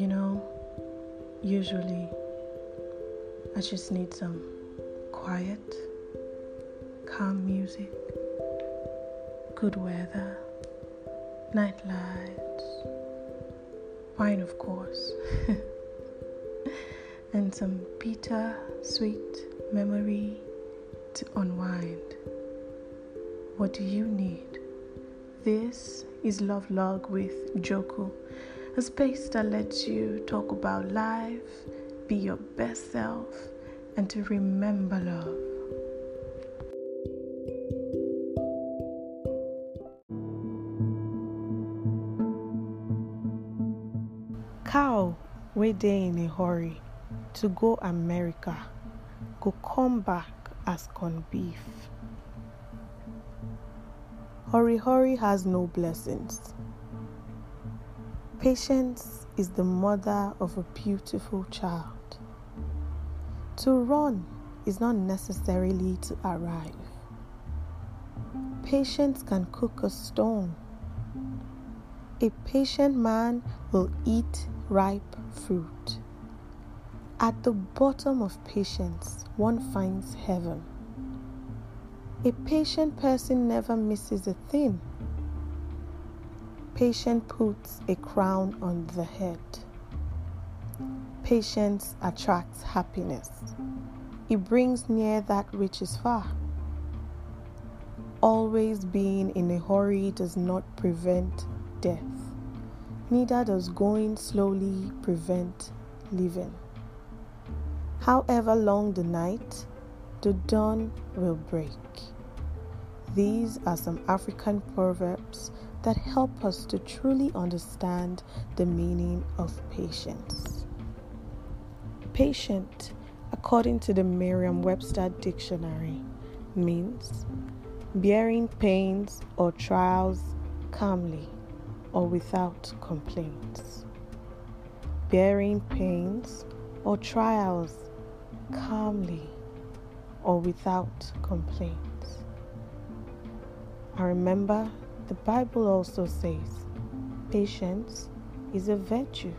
You know, usually I just need some quiet, calm music, good weather, night lights, wine, of course, and some bitter, sweet memory to unwind. What do you need? This is Love Log with Joku, a space that lets you talk about life, be your best self, and to remember love. Cow wey dey in a hurry to go America go come back as corn beef. Hurry hurry has no blessings. Patience is the mother of a beautiful child. To run is not necessarily to arrive. Patience can cook a stone. A patient man will eat ripe fruit. At the bottom of patience, one finds heaven. A patient person never misses a thing. Patience puts a crown on the head. Patience attracts happiness. It brings near that which is far. Always being in a hurry does not prevent death. Neither does going slowly prevent living. However long the night, the dawn will break. These are some African proverbs that help us to truly understand the meaning of patience. Patient, according to the Merriam Webster Dictionary, means bearing pains or trials calmly or without complaints. Bearing pains or trials calmly or without complaints. I remember, the Bible also says patience is a virtue.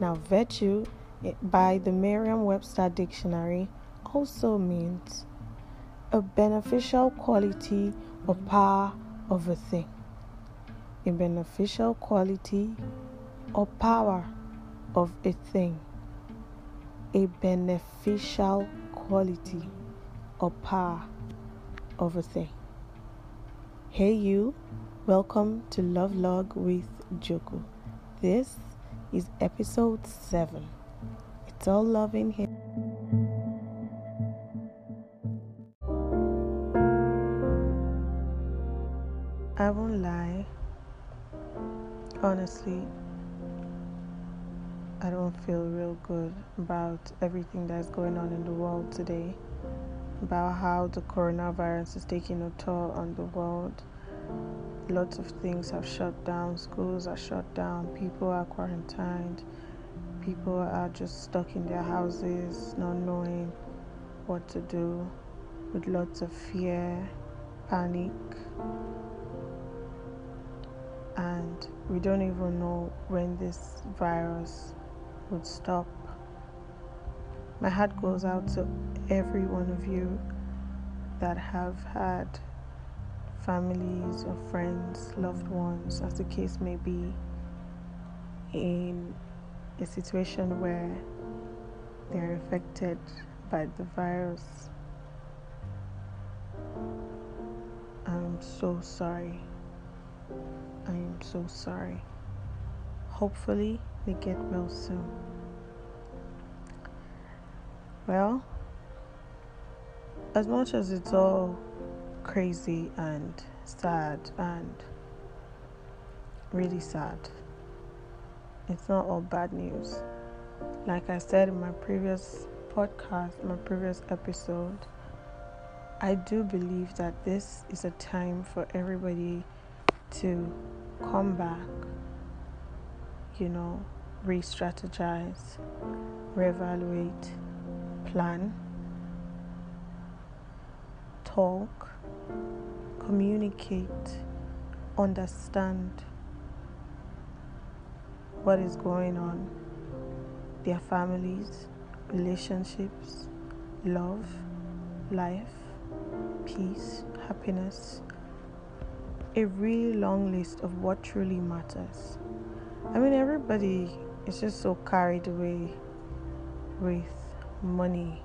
Now, virtue eh, by the Merriam Webster Dictionary also means a beneficial quality or power of a thing. A beneficial quality or power of a thing. A beneficial quality or power of a thing. Hey, you, welcome to Love Log with Joko. This is episode 7. It's all love in here. I won't lie, honestly, I don't feel real good about everything that's going on in the world today, about how the coronavirus is taking a toll on the world. Lots of things have shut down, schools are shut down, people are quarantined, people are just stuck in their houses, not knowing what to do, with lots of fear, panic and we don't even know when this virus would stop. My heart goes out to every one of you that have had families or friends, loved ones, as the case may be, in a situation where they're affected by the virus. I'm so sorry. I am so sorry. Hopefully, they get well soon. Well, as much as it's all crazy and sad and really sad, it's not all bad news. Like I said in my previous podcast, my previous episode, I do believe that this is a time for everybody to come back, you know, re strategize, reevaluate, plan, talk, communicate, understand, what is going on, their families, relationships, love, life, peace, happiness. A really long list of what truly matters. I mean, everybody is just so carried away with money,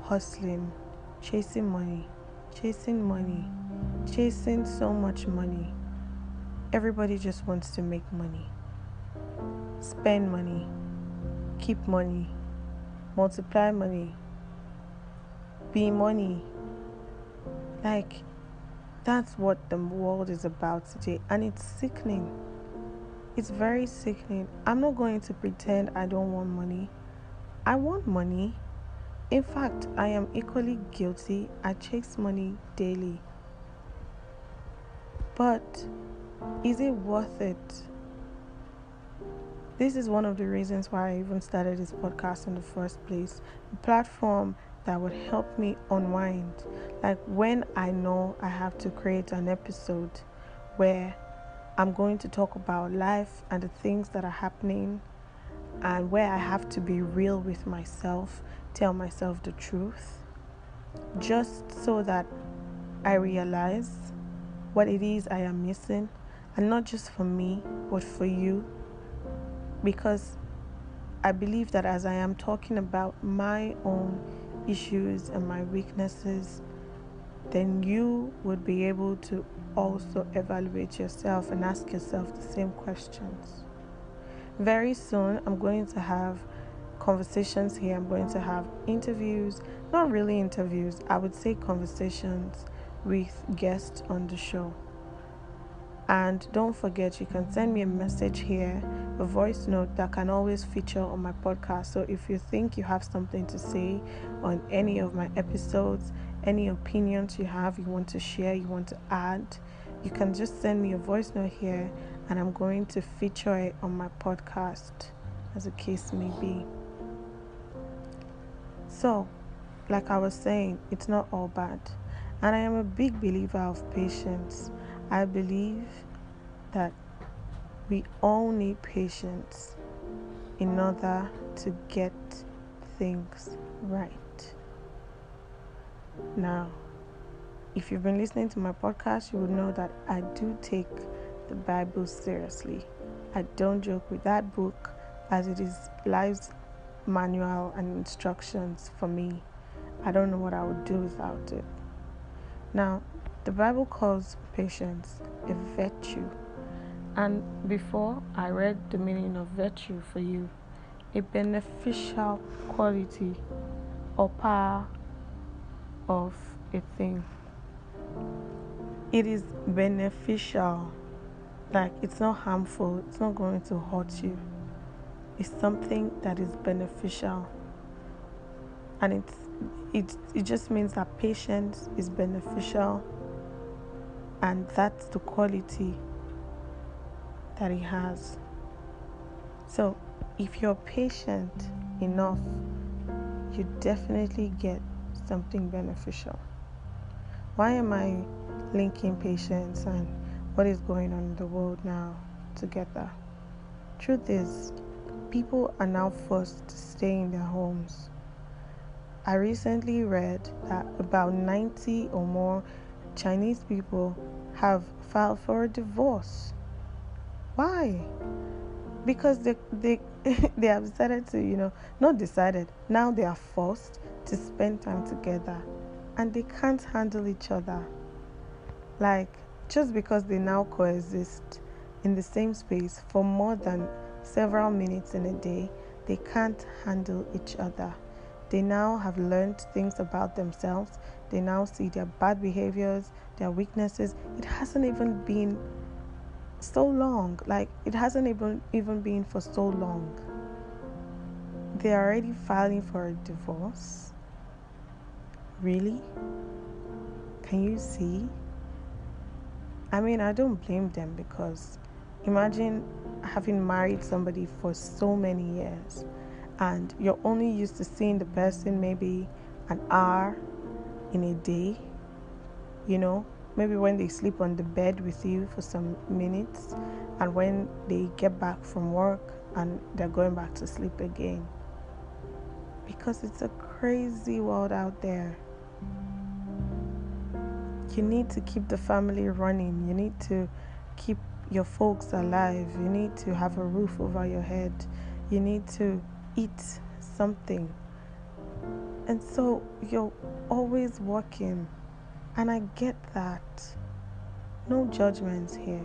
hustling, chasing money, chasing money, chasing so much money. Everybody just wants to make money, spend money, keep money, multiply money, be money. Like, that's what the world is about today, and it's sickening. It's very sickening. I'm not going to pretend I don't want money. I want money. In fact, I am equally guilty. I chase money daily. But is it worth it? This is one of the reasons why I even started this podcast in the first place. A platform that would help me unwind. Like when I know I have to create an episode where I'm going to talk about life and the things that are happening and where I have to be real with myself, tell myself the truth, just so that I realize what it is I am missing, and not just for me, but for you. Because I believe that as I am talking about my own issues and my weaknesses, then you would be able to also evaluate yourself and ask yourself the same questions. Very soon, I'm going to have conversations here. I'm going to have interviews, not really interviews, I would say conversations with guests on the show. And don't forget, you can send me a message here, a voice note that can always feature on my podcast. So if you think you have something to say on any of my episodes, any opinions you have, you want to share, you want to add, you can just send me a voice note here and I'm going to feature it on my podcast, as the case may be. So, like I was saying, it's not all bad. And I am a big believer of patience. I believe that we all need patience in order to get things right. Now, if you've been listening to my podcast, you would know that I do take the Bible seriously. I don't joke with that book as it is life's manual and instructions for me. I don't know what I would do without it. Now, the Bible calls patience a virtue. And before I read the meaning of virtue for you, a beneficial quality or power of a thing. It is beneficial, like it's not harmful, it's not going to hurt you. It's something that is beneficial, and it's it it just means that patience is beneficial. And that's the quality that he has. So if you're patient enough you definitely get something beneficial. Why am i linking patience and what is going on in the world now together? Truth is people are now forced to stay in their homes I recently read that about 90 or more Chinese people have filed for a divorce. Why? Because they they they have decided to, you know, not decided. Now they are forced to spend time together and they can't handle each other. Like just because they now coexist in the same space for more than several minutes in a day, they can't handle each other. They now have learned things about themselves. They now see their bad behaviors, their weaknesses. It hasn't even been so long. Like it hasn't even even been for so long. They are already filing for a divorce. Really? Can you see? I mean, I don't blame them because imagine having married somebody for so many years and you're only used to seeing the person maybe an hour in a day, you know, maybe when they sleep on the bed with you for some minutes, and when they get back from work, and they're going back to sleep again. Because it's a crazy world out there. You need to keep the family running. You need to keep your folks alive. You need to have a roof over your head. You need to eat something. And so you're always working. And I get that. No judgments here.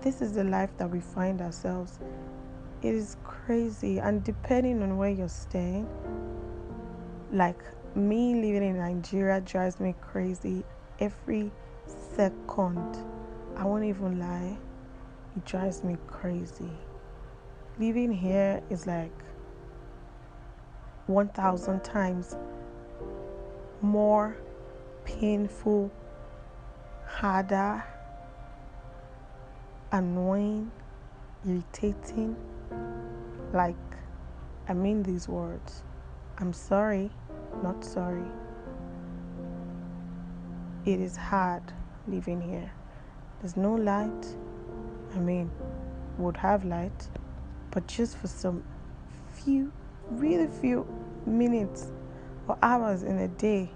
This is the life that we find ourselves. It is crazy. And depending on where you're staying, like me living in Nigeria drives me crazy every second. I won't even lie. It drives me crazy. Living here is like 1,000 times more painful, harder, annoying, irritating. Like, I mean these words. I'm sorry, not sorry. It is hard living here. There's no light. I mean, would have light, but just for some few, really few minutes or hours in a day.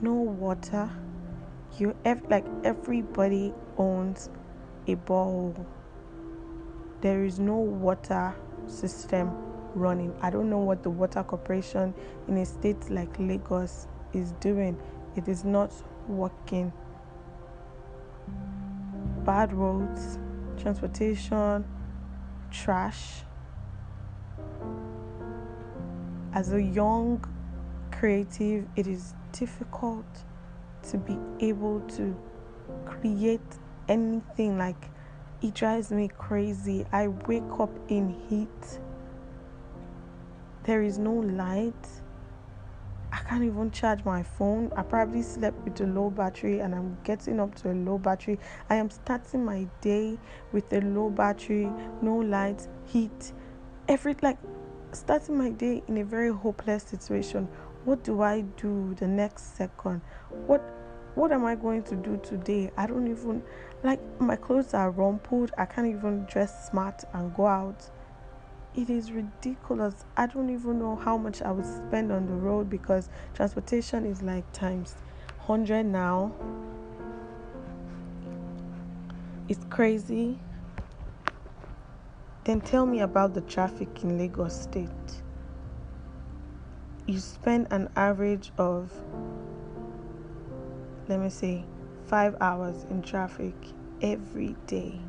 No water. You have like everybody owns a bowl. There is no water system running. I don't know what the water corporation in a state like Lagos is doing. It is not working. Bad roads, transportation, trash. As a young creative, it is difficult to be able to create anything like it drives me crazy. I wake up in heat. There is no light. Can't even charge my phone. I probably slept with a low battery and I'm getting up to a low battery. I am starting my day with a low battery, no light, heat, every like starting my day in a very hopeless situation. What do I do the next second? What what am I going to do today? I don't even like my clothes are rumpled. I can't even dress smart and go out. It is ridiculous. I don't even know how much I would spend on the road because transportation is like times 100 now. It's crazy. Then tell me about the traffic in Lagos State. You spend an average of, let me say, five hours in traffic every day.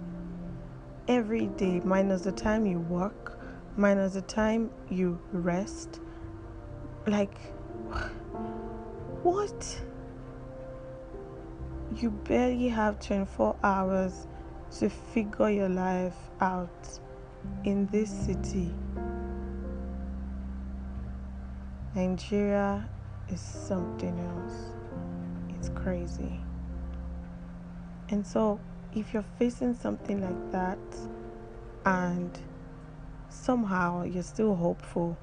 Every day, minus the time you work, minus the time you rest. Like, what? You barely have 24 hours to figure your life out in this city. Nigeria is something else. It's crazy. And so, if you're facing something like that and somehow you're still hopeful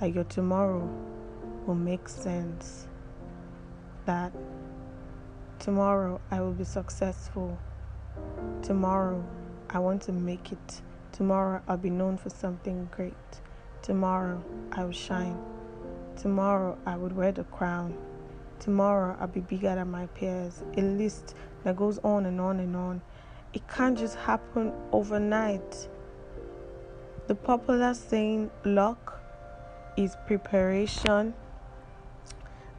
that your tomorrow will make sense, that tomorrow I will be successful, tomorrow I want to make it, tomorrow I'll be known for something great, tomorrow I will shine, tomorrow I would wear the crown. Tomorrow I'll be bigger than my peers. A list that goes on and on and on. It can't just happen overnight. The popular saying, luck is preparation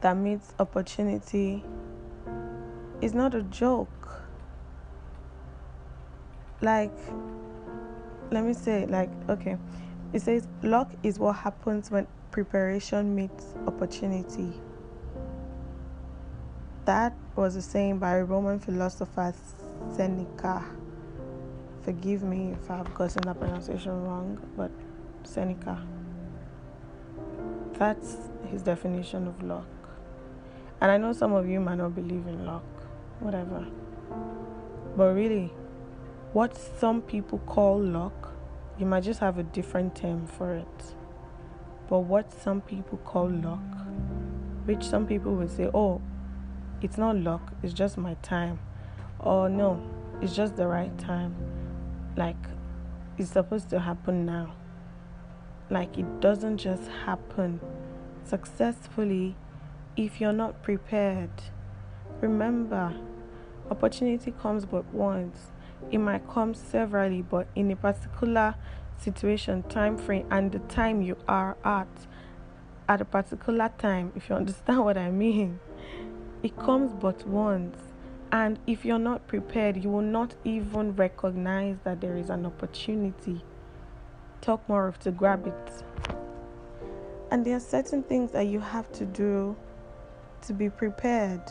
that meets opportunity, is not a joke. Like, let me say, like, okay, it says, luck is what happens when preparation meets opportunity. That was a saying by Roman philosopher Seneca. Forgive me if I've gotten that pronunciation wrong, but Seneca. That's his definition of luck. And I know some of you might not believe in luck, whatever. But really, what some people call luck, you might just have a different term for it. But what some people call luck, which some people would say, oh, it's not luck, it's just my time. Or no, it's just the right time. Like is supposed to happen now. Like it doesn't just happen successfully if you're not prepared. Remember, opportunity comes but once. It might come severally, but in a particular situation, time frame, and the time you are at, at a particular time, if you understand what I mean, it comes but once. And if you're not prepared, you will not even recognize that there is an opportunity. Talk more of to grab it. And there are certain things that you have to do to be prepared.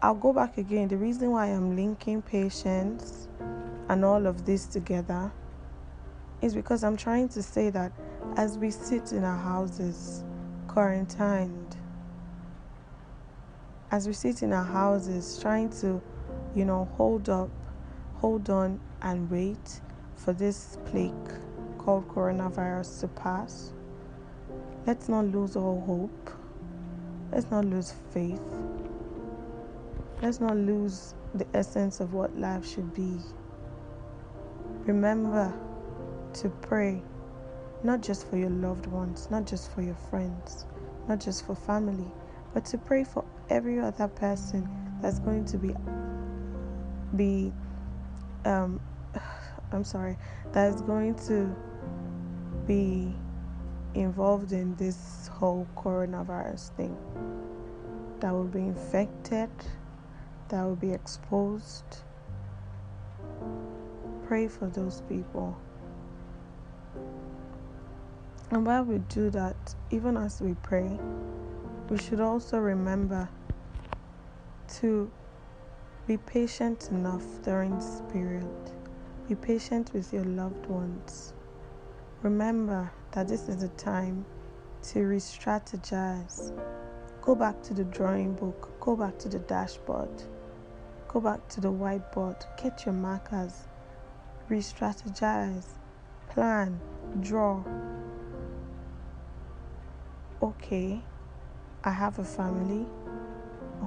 I'll go back again. The reason why I'm linking patience and all of this together is because I'm trying to say that as we sit in our houses, quarantined, as we sit in our houses trying to, you know, hold up, hold on, and wait for this plague called coronavirus to pass, let's not lose all hope. Let's not lose faith. Let's not lose the essence of what life should be. Remember to pray, not just for your loved ones, not just for your friends, not just for family, but to pray for every other person that's going to be be um I'm sorry that is going to be involved in this whole coronavirus thing. That will be infected that will be exposed. Pray for those people. And while we do that even as we pray we should also remember to be patient enough during this period. Be patient with your loved ones. Remember that this is the time to re strategize. Go back to the drawing book, go back to the dashboard, go back to the whiteboard, get your markers, re strategize, plan, draw. Okay, I have a family.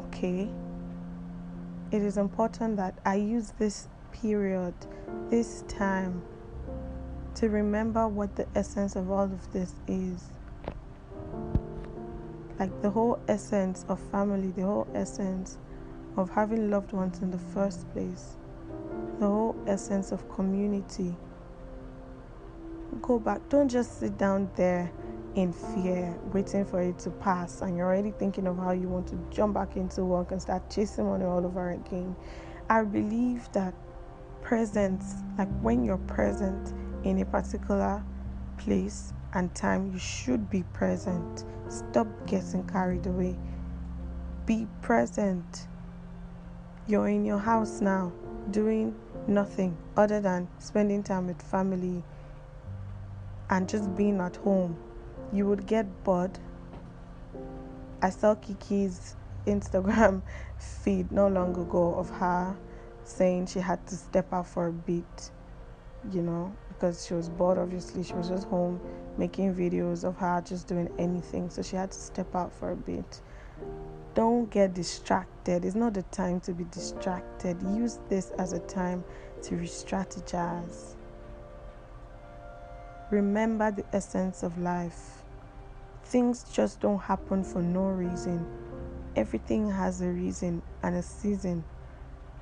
Okay. It is important that I use this period, this time, to remember what the essence of all of this is. Like the whole essence of family, the whole essence of having loved ones in the first place, the whole essence of community. Go back. Don't just sit down there in fear, waiting for it to pass, and you're already thinking of how you want to jump back into work and start chasing money all over again. I believe that presence, like when you're present in a particular place and time, you should be present. Stop getting carried away. Be present. You're in your house now, doing nothing other than spending time with family and just being at home you would get bored. I saw Kiki's Instagram feed no long ago of her saying she had to step out for a bit, you know, because she was bored. Obviously, she was just home making videos of her just doing anything, so she had to step out for a bit. Don't get distracted. It's not the time to be distracted. Use this as a time to re strategize. Remember the essence of life things just don't happen for no reason. Everything has a reason and a season.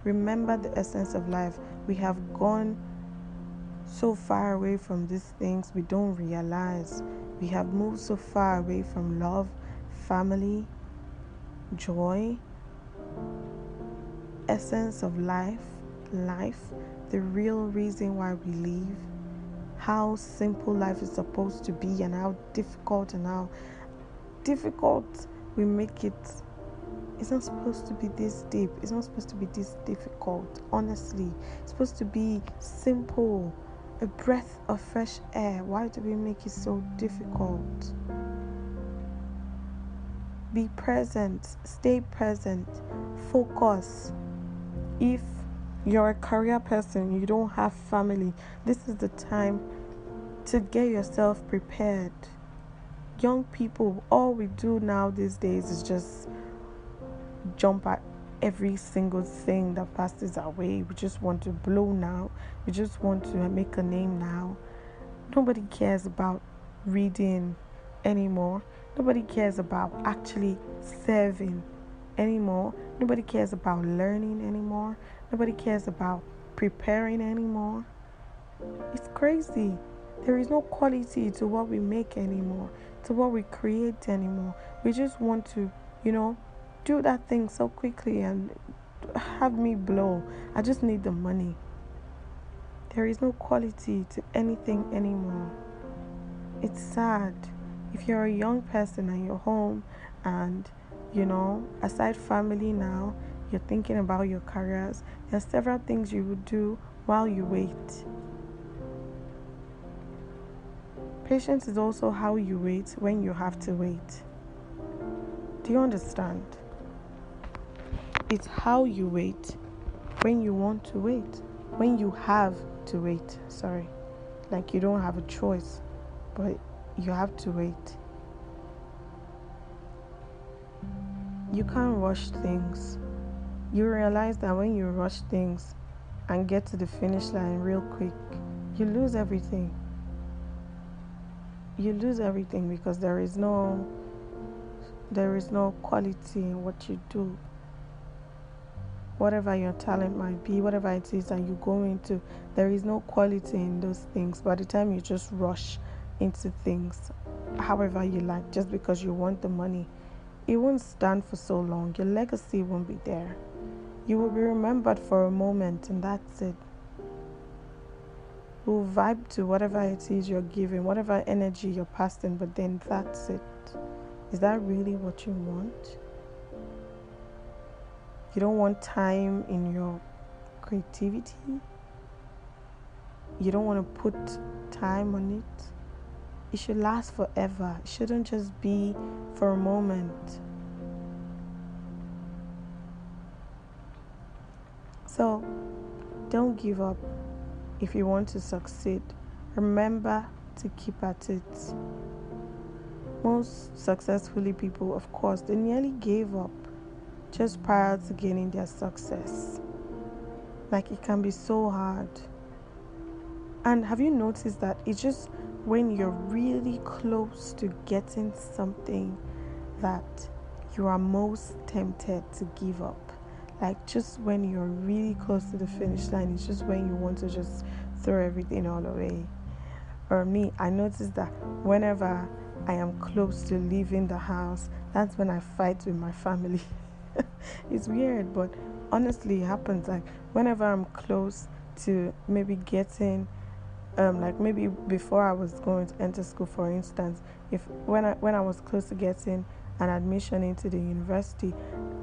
Remember the essence of life. We have gone so far away from these things we don't realize. We have moved so far away from love, family, joy, essence of life, life, the real reason why we live how simple life is supposed to be and how difficult and how difficult we make it. It's not supposed to be this deep. It's not supposed to be this difficult. Honestly, it's supposed to be simple. A breath of fresh air. Why do we make it so difficult? Be present. Stay present. Focus. If you're a career person, you don't have family, this is the time to get yourself prepared. Young people, all we do now these days is just jump at every single thing that passes our way. We just want to blow now. We just want to make a name now. Nobody cares about reading anymore. Nobody cares about actually serving anymore. Nobody cares about learning anymore. Nobody cares about preparing anymore. It's crazy. There is no quality to what we make anymore, to what we create anymore. We just want to, you know, do that thing so quickly and have me blow. I just need the money. There is no quality to anything anymore. It's sad. If you're a young person and you're home and, you know, aside family now, you're thinking about your careers, there are several things you would do while you wait. Patience is also how you wait when you have to wait. Do you understand? It's how you wait when you want to wait, when you have to wait. Sorry, like you don't have a choice, but you have to wait. You can't rush things. You realize that when you rush things and get to the finish line real quick, you lose everything. You lose everything because there is no there is no quality in what you do. Whatever your talent might be whatever it is that you go into there is no quality in those things. By the time you just rush into things however you like just because you want the money it won't stand for so long your legacy won't be there you will be remembered for a moment and that's it will vibe to whatever it is you're giving, whatever energy you're passing, but then that's it. Is that really what you want? You don't want time in your creativity? You don't want to put time on it? It should last forever. It shouldn't just be for a moment. So, don't give up if you want to succeed, remember to keep at it. Most successfully people, of course, they nearly gave up just prior to gaining their success. Like it can be so hard. And have you noticed that it's just when you're really close to getting something that you are most tempted to give up? like just when you're really close to the finish line it's just when you want to just throw everything all away. Or me i notice that whenever i am close to leaving the house that's when i fight with my family. It's weird but honestly it happens. Like whenever i'm close to maybe getting um, like maybe before I was going to enter school, for instance, if when I when I was close to getting an admission into the university,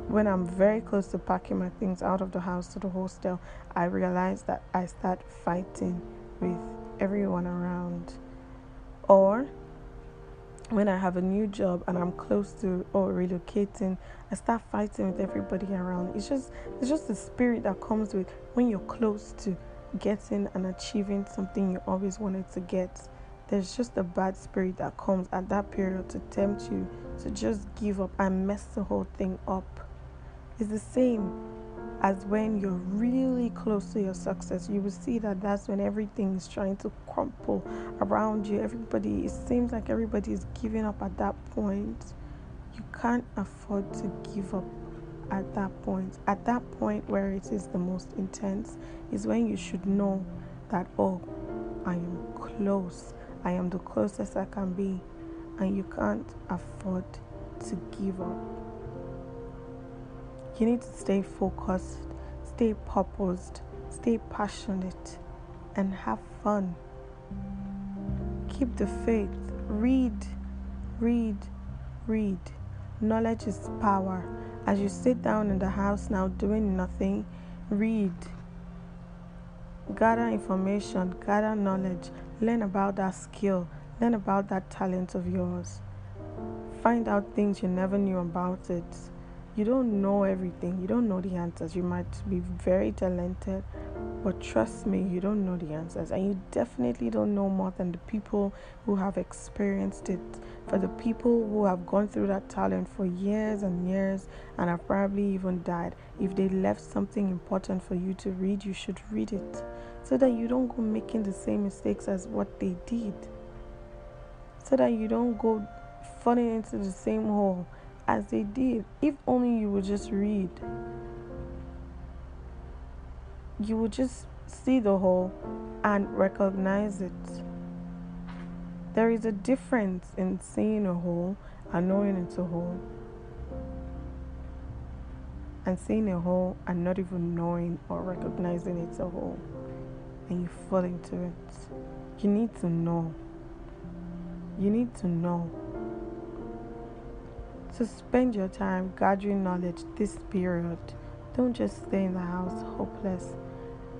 when I'm very close to packing my things out of the house to the hostel, I realize that I start fighting with everyone around. Or when I have a new job and I'm close to or relocating, I start fighting with everybody around. It's just it's just the spirit that comes with when you're close to getting and achieving something you always wanted to get there's just a bad spirit that comes at that period to tempt you to just give up and mess the whole thing up. It's the same as when you're really close to your success. You will see that that's when everything is trying to crumple around you. Everybody, it seems like everybody is giving up at that point. You can't afford to give up at that point. At that point where it is the most intense is when you should know that, oh, I am close. I am the closest I can be, and you can't afford to give up. You need to stay focused, stay purposed, stay passionate, and have fun. Keep the faith. Read, read, read. Knowledge is power. As you sit down in the house now doing nothing, read. Gather information, gather knowledge, Learn about that skill, learn about that talent of yours. Find out things you never knew about it. You don't know everything, you don't know the answers. You might be very talented, But trust me, you don't know the answers, and you definitely don't know more than the people who have experienced it. For the people who have gone through that talent for years and years and have probably even died, if they left something important for you to read, you should read it so that you don't go making the same mistakes as what they did. So that you don't go falling into the same hole as they did. If only you would just read you would just see the hole and recognize it. There is a difference in seeing a hole and knowing it's a hole, and seeing a hole and not even knowing or recognizing it's a hole, and you fall into it. You need to know. You need to know. So spend your time gathering knowledge this period. Don't just stay in the house hopeless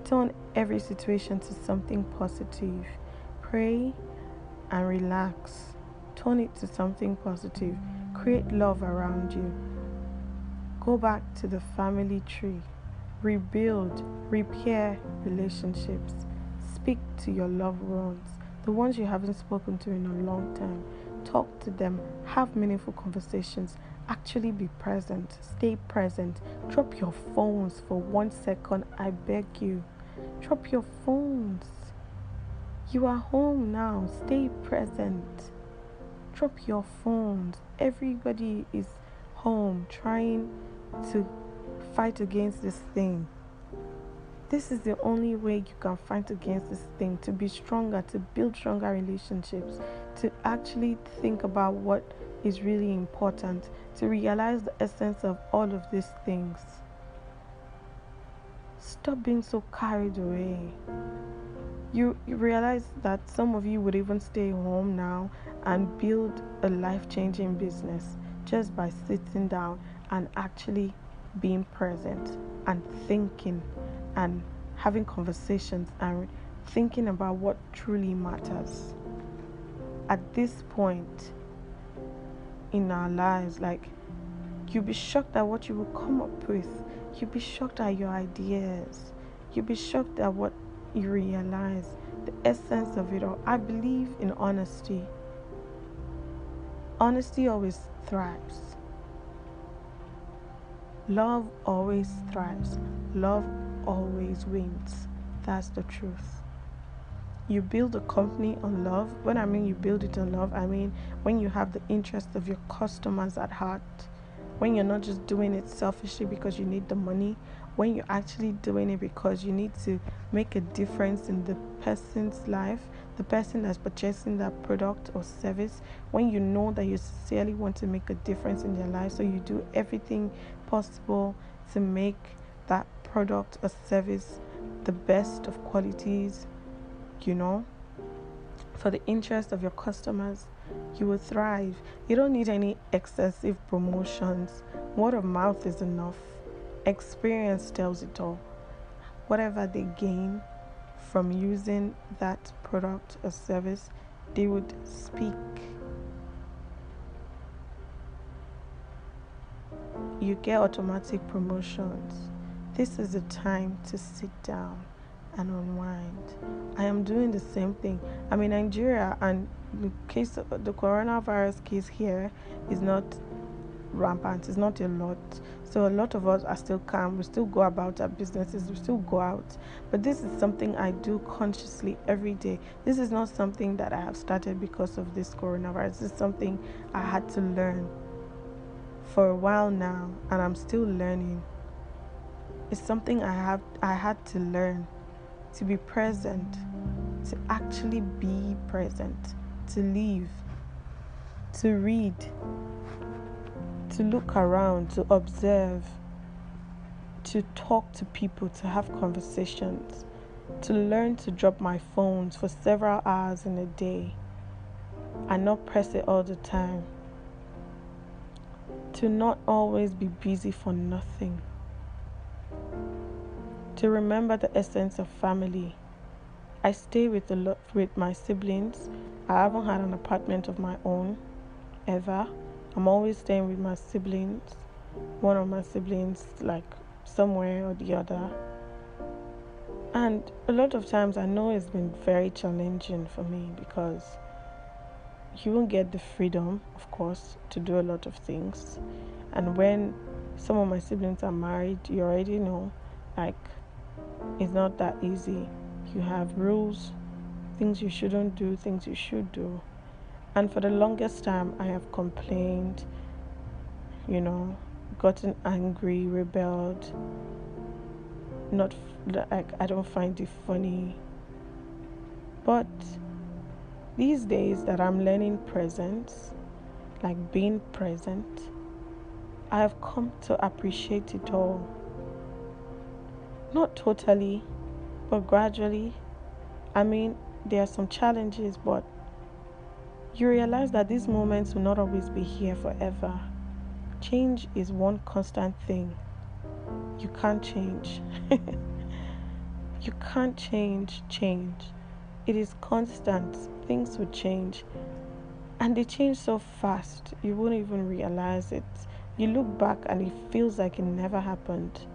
Turn every situation to something positive. Pray and relax. Turn it to something positive. Create love around you. Go back to the family tree. Rebuild, repair relationships. Speak to your loved ones, the ones you haven't spoken to in a long time. Talk to them. Have meaningful conversations. Actually be present. Stay present. Drop your phones for one second. I beg you. Drop your phones. You are home now. Stay present. Drop your phones. Everybody is home trying to fight against this thing. This is the only way you can fight against this thing to be stronger, to build stronger relationships, to actually think about what is really important, to realize the essence of all of these things. Stop being so carried away. You, you realize that some of you would even stay home now and build a life changing business just by sitting down and actually being present and thinking and having conversations and thinking about what truly matters. At this point in our lives, like you'll be shocked at what you will come up with You'll be shocked at your ideas. You'll be shocked at what you realize, the essence of it all. I believe in honesty. Honesty always thrives. Love always thrives. Love always wins. That's the truth. You build a company on love. When I mean you build it on love, I mean when you have the interest of your customers at heart when you're not just doing it selfishly because you need the money, when you're actually doing it because you need to make a difference in the person's life, the person that's purchasing that product or service, when you know that you sincerely want to make a difference in their life, so you do everything possible to make that product or service the best of qualities, you know, for the interest of your customers you will thrive. You don't need any excessive promotions. Word of mouth is enough. Experience tells it all. Whatever they gain from using that product or service, they would speak. You get automatic promotions. This is the time to sit down and unwind. I am doing the same thing. I'm in Nigeria, and the case, of, the coronavirus case here is not rampant. It's not a lot. So a lot of us are still calm. We still go about our businesses. We still go out. But this is something I do consciously every day. This is not something that I have started because of this coronavirus. This is something I had to learn for a while now, and I'm still learning. It's something I have I had to learn to be present, to actually be present, to live, to read, to look around, to observe, to talk to people, to have conversations, to learn to drop my phones for several hours in a day and not press it all the time, to not always be busy for nothing to remember the essence of family. I stay with the lo- with my siblings. I haven't had an apartment of my own ever. I'm always staying with my siblings. One of my siblings like somewhere or the other. And a lot of times I know it's been very challenging for me because you won't get the freedom, of course, to do a lot of things. And when some of my siblings are married, you already know, like, it's not that easy. You have rules, things you shouldn't do, things you should do. And for the longest time, I have complained, you know, gotten angry, rebelled, not like I don't find it funny. But these days that I'm learning presence, like being present, I have come to appreciate it all. Not totally, but gradually. I mean, there are some challenges, but you realize that these moments will not always be here forever. Change is one constant thing. You can't change. you can't change change. It is constant. Things will change. And they change so fast, you won't even realize it. You look back and it feels like it never happened.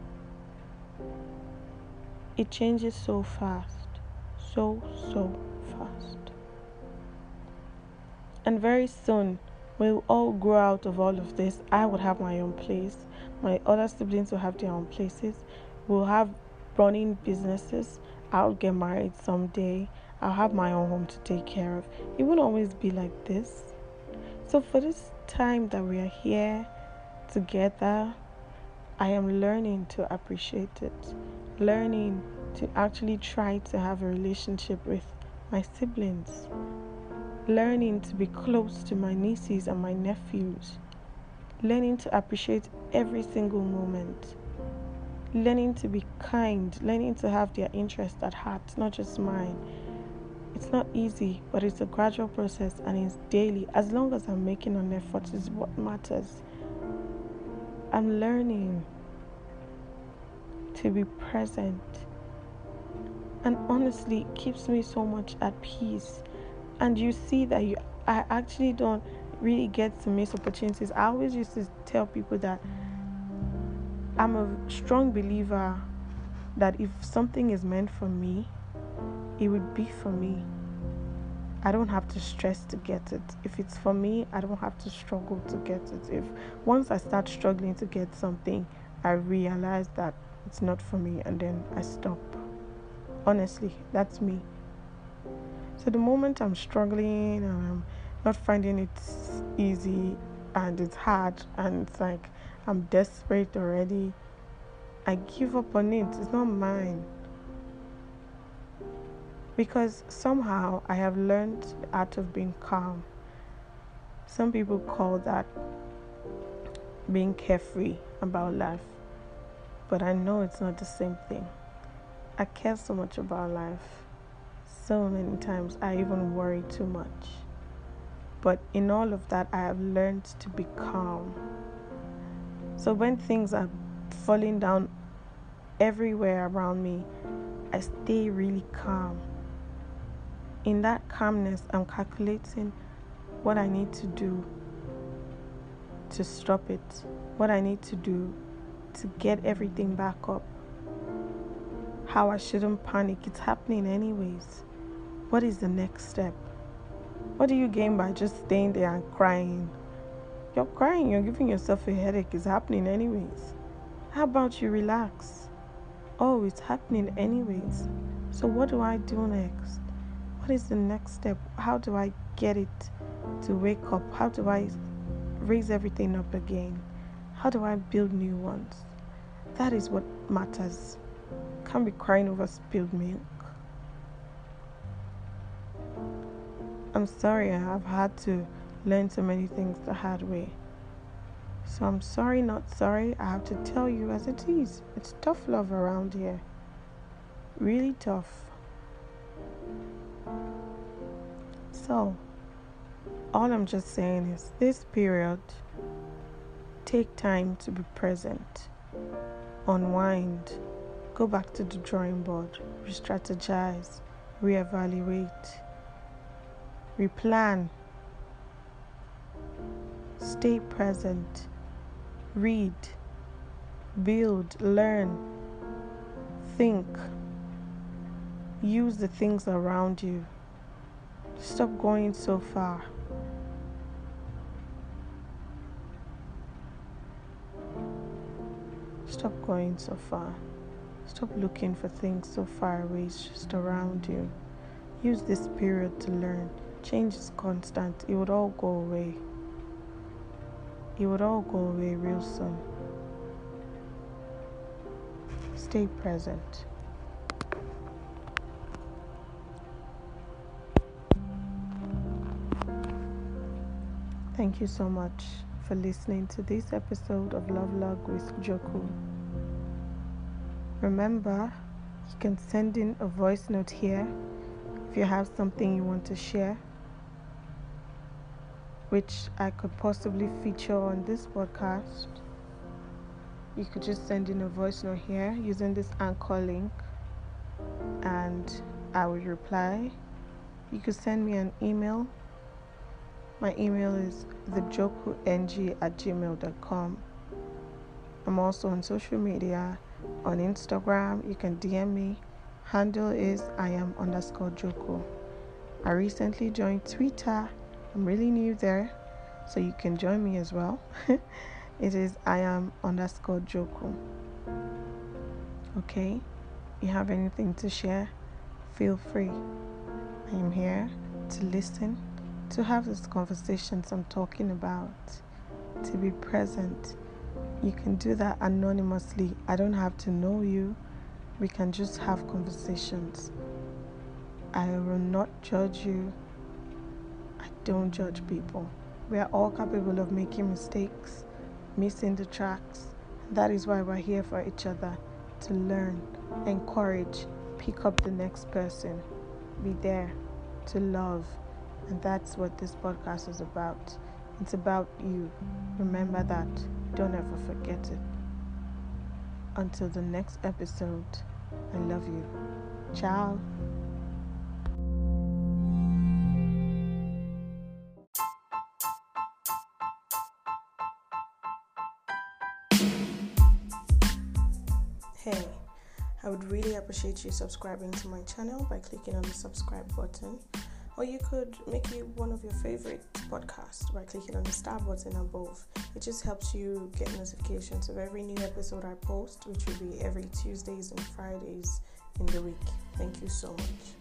It changes so fast. So, so fast. And very soon, we'll all grow out of all of this. I would have my own place. My other siblings will have their own places. We'll have running businesses. I'll get married someday. I'll have my own home to take care of. It won't always be like this. So, for this time that we are here together, I am learning to appreciate it, learning to actually try to have a relationship with my siblings, learning to be close to my nieces and my nephews, learning to appreciate every single moment, learning to be kind, learning to have their interest at heart, not just mine. It's not easy, but it's a gradual process and it's daily. As long as I'm making an effort, is what matters. I'm learning to be present. And honestly, it keeps me so much at peace. And you see that you I actually don't really get to miss opportunities. I always used to tell people that I'm a strong believer that if something is meant for me, it would be for me. I don't have to stress to get it. If it's for me, I don't have to struggle to get it. If once I start struggling to get something, I realize that it's not for me and then I stop. Honestly, that's me. So the moment I'm struggling and I'm not finding it easy and it's hard and it's like I'm desperate already, I give up on it. It's not mine because somehow I have learned the art of being calm. Some people call that being carefree about life, but I know it's not the same thing. I care so much about life. So many times I even worry too much. But in all of that, I have learned to be calm. So when things are falling down everywhere around me, I stay really calm in that calmness, I'm calculating what I need to do to stop it, what I need to do to get everything back up, how I shouldn't panic. It's happening anyways. What is the next step? What do you gain by just staying there and crying? You're crying, you're giving yourself a headache. It's happening anyways. How about you relax? Oh, it's happening anyways. So, what do I do next? what is the next step? How do I get it to wake up? How do I raise everything up again? How do I build new ones? That is what matters. Can't be crying over spilled milk. I'm sorry I have had to learn so many things the hard way. So I'm sorry, not sorry. I have to tell you as it is. It's tough love around here. Really tough. So, all I'm just saying is this period, take time to be present, unwind, go back to the drawing board, re strategize, reevaluate, replan, stay present, read, build, learn, think, use the things around you. Stop going so far. Stop going so far. Stop looking for things so far away. It's just around you. Use this period to learn. Change is constant. It would all go away. It would all go away real soon. Stay present. Thank you so much for listening to this episode of Love Log with Joku. Remember, you can send in a voice note here if you have something you want to share, which I could possibly feature on this podcast. You could just send in a voice note here using this anchor link and I will reply. You could send me an email my email is thejokung at gmail.com. I'm also on social media. On Instagram, you can DM me. Handle is I am underscore Joku. I recently joined Twitter. I'm really new there, so you can join me as well. it is I am underscore Joku. Okay? You have anything to share? Feel free. I am here to listen to have these conversations I'm talking about, to be present. You can do that anonymously. I don't have to know you. We can just have conversations. I will not judge you. Don't judge people. We are all capable of making mistakes, missing the tracks. That is why we're here for each other to learn, encourage, pick up the next person, be there to love and that's what this podcast is about. It's about you. Remember that. Don't ever forget it. Until the next episode, I love you. Ciao. Appreciate you subscribing to my channel by clicking on the subscribe button or you could make it one of your favorite podcasts by clicking on the star button above. It just helps you get notifications of every new episode I post, which will be every Tuesdays and Fridays in the week. Thank you so much.